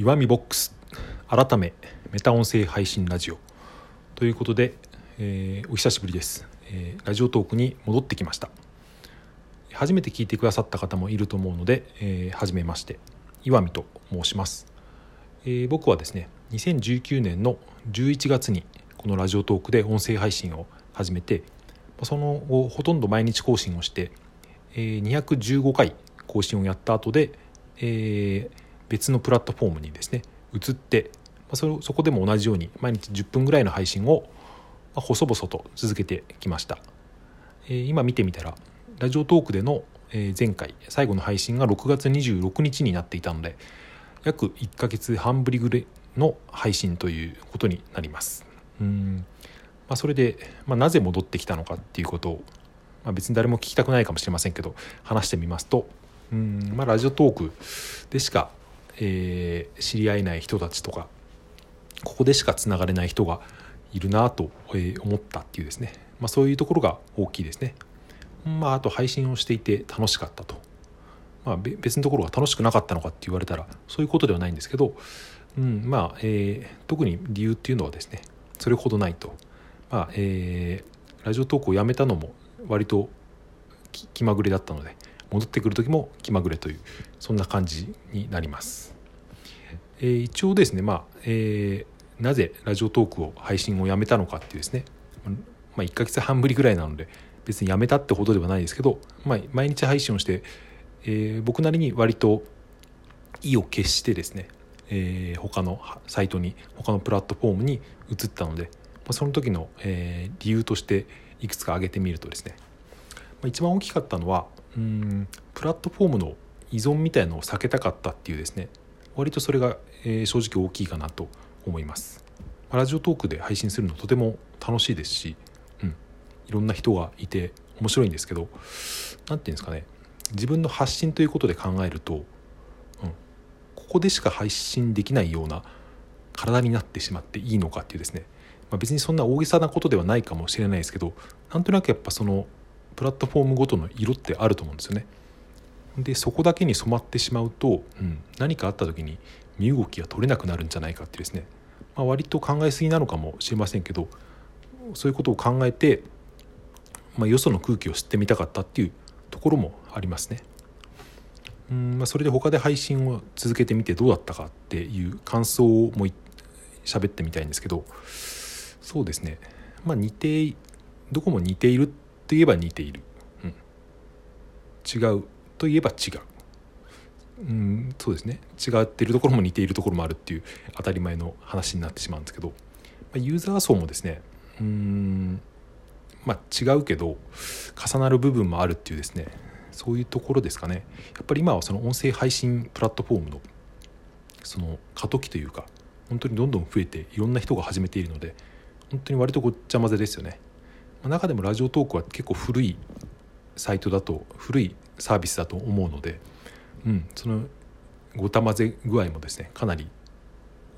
岩見ボックス改めメタ音声配信ラジオ。ということで、えーお久しぶりです、えーラジオトークに戻ってきました。初めて聞いてくださった方もいると思うので、えー、初めまして岩見と申します、えー僕はですね2019年の11月にこのラジオトークで音声配信を始めてその後ほとんど毎日更新をして、えー215回更新をやった後で、えー別のプラットフォームにですね移ってまそそこでも同じように毎日10分ぐらいの配信をま細々と続けてきました、え今見てみたらラジオトークでのえ前回最後の配信が6月26日になっていたので約1ヶ月半ぶりぐらいの配信ということになります。うん、まあ、それで、まあ、なぜ戻ってきたのかっていうことを、まあ、別に誰も聞きたくないかもしれませんけど話してみますとうん、まあ、ラジオトークでしか、えー知り合えない人たちとかここでしかつながれない人がいるなと思ったっていうですね、まあ、そういうところが大きいですね。まあ、あと配信をしていて楽しかったと、まあ、別のところが楽しくなかったのかって言われたらそういうことではないんですけど、うんまあえー特に理由っていうのはですねそれほどないと、まあえーラジオトークをやめたのも割と気まぐれだったので戻ってくる時も気まぐれというそんな感じになります。えー一応ですね、まあえーなぜラジオトークを配信をやめたのかっていうですね、まあ、1ヶ月半ぶりぐらいなので別にやめたってほどではないですけど、まあ、毎日配信をして、えー僕なりに割と意を決してですね、えー他のサイトに他のプラットフォームに移ったので、まあ、その時の、えー理由としていくつか挙げてみるとですね、まあ、一番大きかったのはうんプラットフォームの依存みたいのを避けたかったっていうですね。割とそれが、え正直大きいかなと思います。ラジオトークで配信するのとても楽しいですし、うん、いろんな人がいて面白いんですけど何ていうんですかね。自分の発信ということで考えると、うん、ここでしか配信できないような体になってしまっていいのかっていうですね、まあ、別にそんな大げさなことではないかもしれないですけどなんとなくやっぱそのプラットフォームごとの色ってあると思うんですよね。でそこだけに染まってしまうと、うん、何かあった時に身動きが取れなくなるんじゃないかってですね、まあ、割と考えすぎなのかもしれませんけどそういうことを考えて、まあ、よその空気を吸ってみたかったっていうところもありますね。うんまあ、それで他で配信を続けてみてどうだったかっていう感想をもう喋ってみたいんですけどそうですね。まあ似てどこも似ているといえば似ている、うん、違うといえば違う。うんそうですね。違っているところも似ているところもあるっていう当たり前の話になってしまうんですけど、ま、ユーザー層もですねうんまあ違うけど重なる部分もあるっていうですねそういうところですかね。やっぱり今はその音声配信プラットフォームのその過渡期というか本当にどんどん増えていろんな人が始めているので本当に割とごっちゃ混ぜですよね、ま中でもラジオトークは結構古いサイトだと古いサービスだと思うので、うん、そのごた混ぜ具合もですねかなり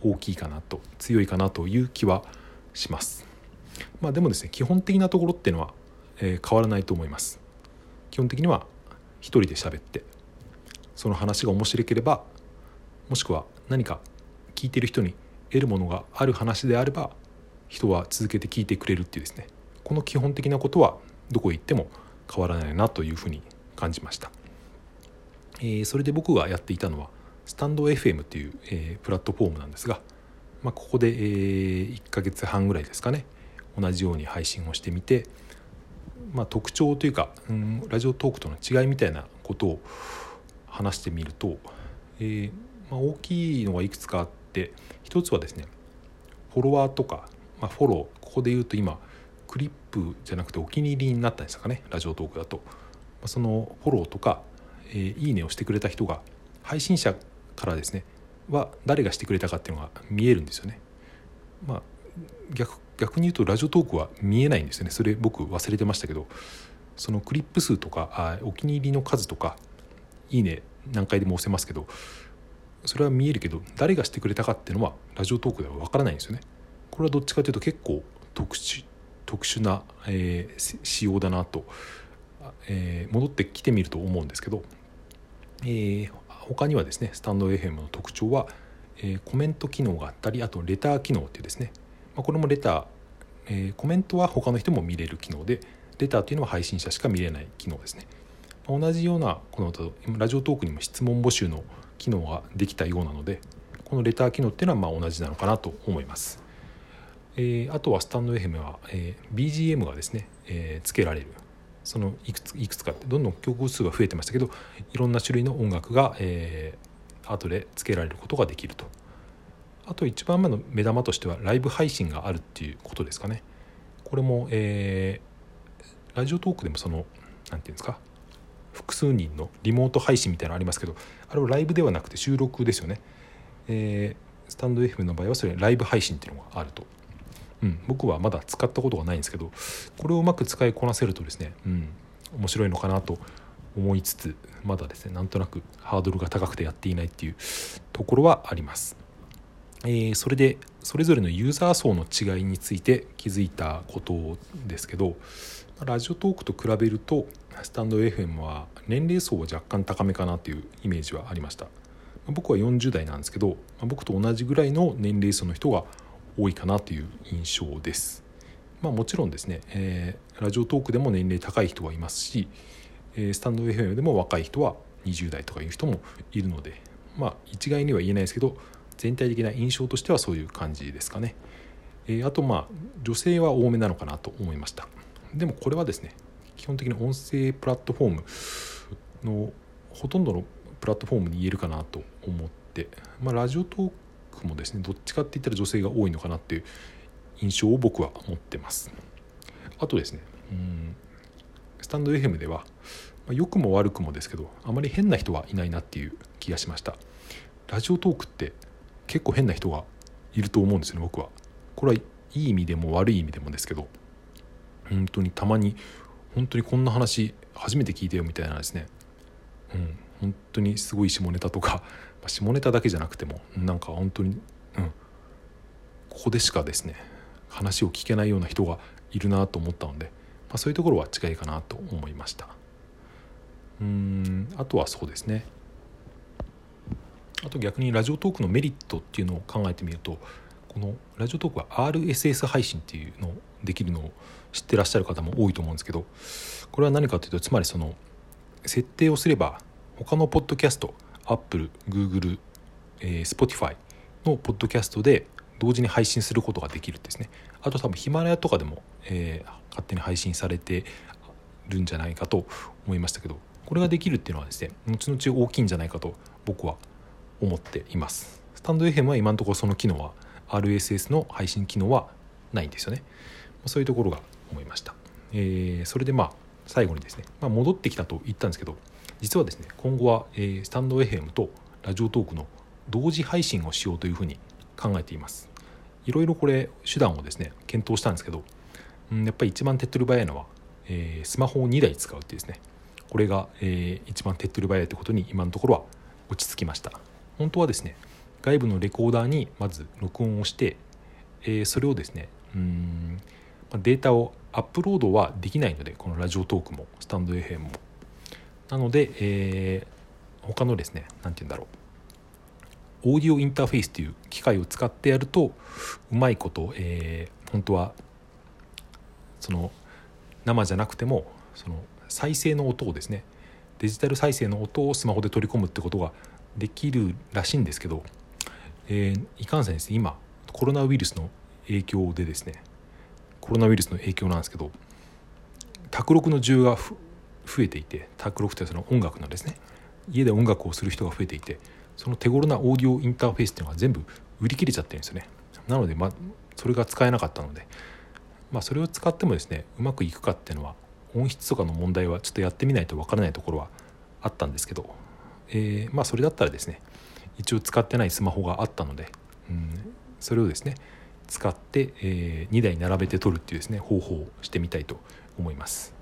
大きいかなと強いかなという気はします。まあでもですね基本的なところっていうのは、えー変わらないと思います。基本的には一人で喋ってその話が面白ければもしくは何か聞いてる人に得るものがある話であれば人は続けて聞いてくれるっていうですねこの基本的なことはどこへ行っても変わらないなというふうに感じました、えーそれで僕がやっていたのはスタンド FM という、えープラットフォームなんですが、まあ、ここで、え1ヶ月半ぐらいですかね同じように配信をしてみて、まあ、特徴というか、うん、ラジオトークとの違いみたいなことを話してみると、えーまあ、大きいのがいくつかあって一つはですねフォロワーとか、まあ、フォローここで言うと今クリップじゃなくてお気に入りになったんですかねラジオトークだと、そのフォローとか、えーいいねをしてくれた人が配信者からですねは誰がしてくれたかっていうのが見えるんですよね。まあ逆逆に言うとラジオトークは見えないんですよね。それ僕忘れてましたけどそのクリップ数とかあお気に入りの数とかいいね何回でも押せますけどそれは見えるけど誰がしてくれたかっていうのはラジオトークでは分からないんですよね。これはどっちかというと結構特殊特殊な、えー仕様だなと、えー戻ってきてみると思うんですけど、えー他にはですねスタンド FM の特徴は、えー、コメント機能があったりあとレター機能っていうですね、まあ、これもレター、えー、コメントは他の人も見れる機能でレターっていうのは配信者しか見れない機能ですね。ま同じようなこのラジオトークにも質問募集の機能ができたようなのでこのレター機能っていうのはまあ同じなのかなと思います、えー、あとはスタンド FM は、えー、BGM がですね、えー、つけられる。そのいくついくつかってどんどん曲数が増えてましたけどいろんな種類の音楽が、えー、後でつけられることができると。あと一番目の目玉としてはライブ配信があるっていうことですかね。これも、えー、ラジオトークでもその何て言うんですか複数人のリモート配信みたいなのありますけどあれはライブではなくて収録ですよね、えー、スタンド FM の場合はそれライブ配信っていうのがあると、うん、僕はまだ使ったことがないんですけどこれをうまく使いこなせるとですね、うん、面白いのかなと思いつつまだですねなんとなくハードルが高くてやっていないっていうところはあります、えー、それでそれぞれのユーザー層の違いについて気づいたことですけどラジオトークと比べるとスタンド FM は年齢層は若干高めかなというイメージはありました。僕は40代なんですけど僕と同じぐらいの年齢層の人が多いかなという印象です。まあもちろんですね、えー、ラジオトークでも年齢高い人はいますし、えー、スタンド FM でも若い人は20代とかいう人もいるのでまあ一概には言えないですけど全体的な印象としてはそういう感じですかね、えー、あとまあ女性は多めなのかなと思いました。でもこれはですね基本的に音声プラットフォームのほとんどのプラットフォームに言えるかなと思って、まあ、ラジオトークもですねどっちかって言ったら女性が多いのかなっていう印象を僕は持ってます。あとですねうんスタンド FM では、ま、良くも悪くもですけどあまり変な人はいないなっていう気がしました。ラジオトークって結構変な人がいると思うんですよね僕は。これはいい意味でも悪い意味でもですけど本当にたまに本当にこんな話初めて聞いてよみたいなですねうん本当にすごい下ネタとか 下ネタだけじゃなくてもなんか本当にうん。ここでしかですね話を聞けないような人がいるなと思ったので、まあ、そういうところは違いかなと思いました。うんあとはそうですね。あと逆にラジオトークのメリットっていうのを考えてみるとこのラジオトークは RSS 配信っていうのをできるのを知ってらっしゃる方も多いと思うんですけどこれは何かというとつまりその設定をすれば他のポッドキャスト Apple、Google、えー、Spotify のポッドキャストで同時に配信することができるんですね。あと多分ヒマラヤとかでも、えー、勝手に配信されてるんじゃないかと思いましたけどこれができるっていうのはですね後々大きいんじゃないかと僕は思っています。スタンド FM は今のところその機能は RSS の配信機能はないんですよね。そういうところが思いました、えー、それでまあ最後にですね、まあ、戻ってきたと言ったんですけど実はですね今後は、えー、スタンド FM とラジオトークの同時配信をしようというふうに考えています。いろいろこれ手段をですね検討したんですけど、うん、やっぱり一番手っ取り早いのは、えー、スマホを2台使うってですね。これが、えー、一番手っ取り早いということに今のところは落ち着きました。本当はですね外部のレコーダーにまず録音をして、えー、それをですねうんデータをアップロードはできないのでこのラジオトークもスタンド FM も。なので、えー、他のですね何て言うんだろう。オーディオインターフェースという機械を使ってやるとうまいこと、えー、本当はその生じゃなくてもその再生の音をですねデジタル再生の音をスマホで取り込むってことができるらしいんですけど、えー、いかんせんですね今コロナウイルスの影響でですねコロナウイルスの影響なんですけど卓録の需要が増えていて卓録ってその音楽のですね。家で音楽をする人が増えていてその手頃なオーディオインターフェースっていうのが全部売り切れちゃってるんですよね。なので、ま、それが使えなかったので、まあ、それを使ってもですねうまくいくかっていうのは音質とかの問題はちょっとやってみないとわからないところはあったんですけど、えー、まあそれだったらですね一応使ってないスマホがあったので、うん、それをですね使って、えー、2台並べて撮るっていうですね方法をしてみたいと思います。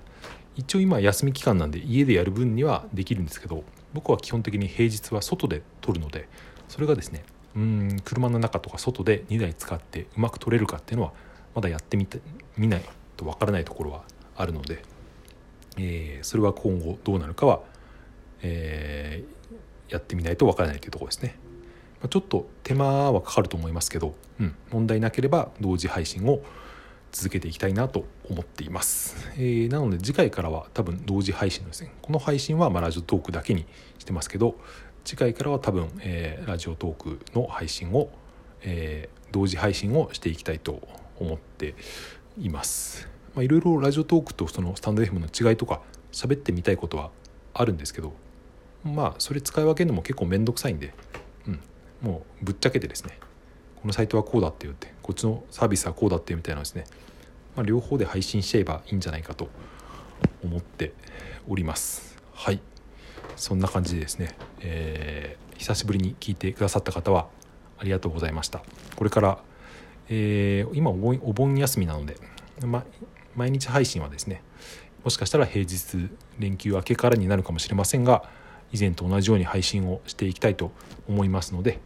一応今休み期間なんで家でやる分にはできるんですけど僕は基本的に平日は外で撮るのでそれがですねうん車の中とか外で2台使ってうまく撮れるかっていうのはまだやってみてみないとわからないところはあるので、えー、それは今後どうなるかは、えー、やってみないとわからないというところですね。あ、ちょっと手間はかかると思いますけど、うん、問題なければ同時配信を続けていきたいなと思っています、えー、なので次回からは多分同時配信のですね。この配信はまラジオトークだけにしてますけど次回からは多分、えー、ラジオトークの配信を、えー、同時配信をしていきたいと思っています。いろいろラジオトークとそのスタンド FM の違いとか喋ってみたいことはあるんですけどまあそれ使い分けるのも結構面倒くさいんで、うん、もうぶっちゃけてですね。このサイトはこうだって言ってこっちのサービスはこうだってみたいなですね、まあ、両方で配信しちゃえばいいんじゃないかと思っております。はい。そんな感じでですね、えー、久しぶりに聞いてくださった方はありがとうございました。これから、えー、今お盆休みなので、ま、毎日配信はですねもしかしたら平日連休明けからになるかもしれませんが以前と同じように配信をしていきたいと思いますので、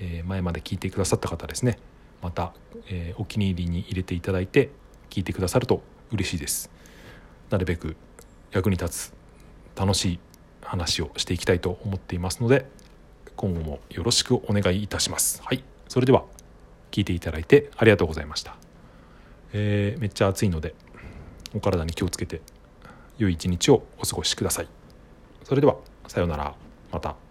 え、前まで聞いてくださった方ですね。また、え、お気に入りに入れていただいて聞いてくださると嬉しいです。なるべく役に立つ楽しい話をしていきたいと思っていますので今後もよろしくお願いいたします。はい。それでは聞いていただいてありがとうございました、えー、めっちゃ暑いのでお体に気をつけて良い一日をお過ごしください。それではさようなら。また。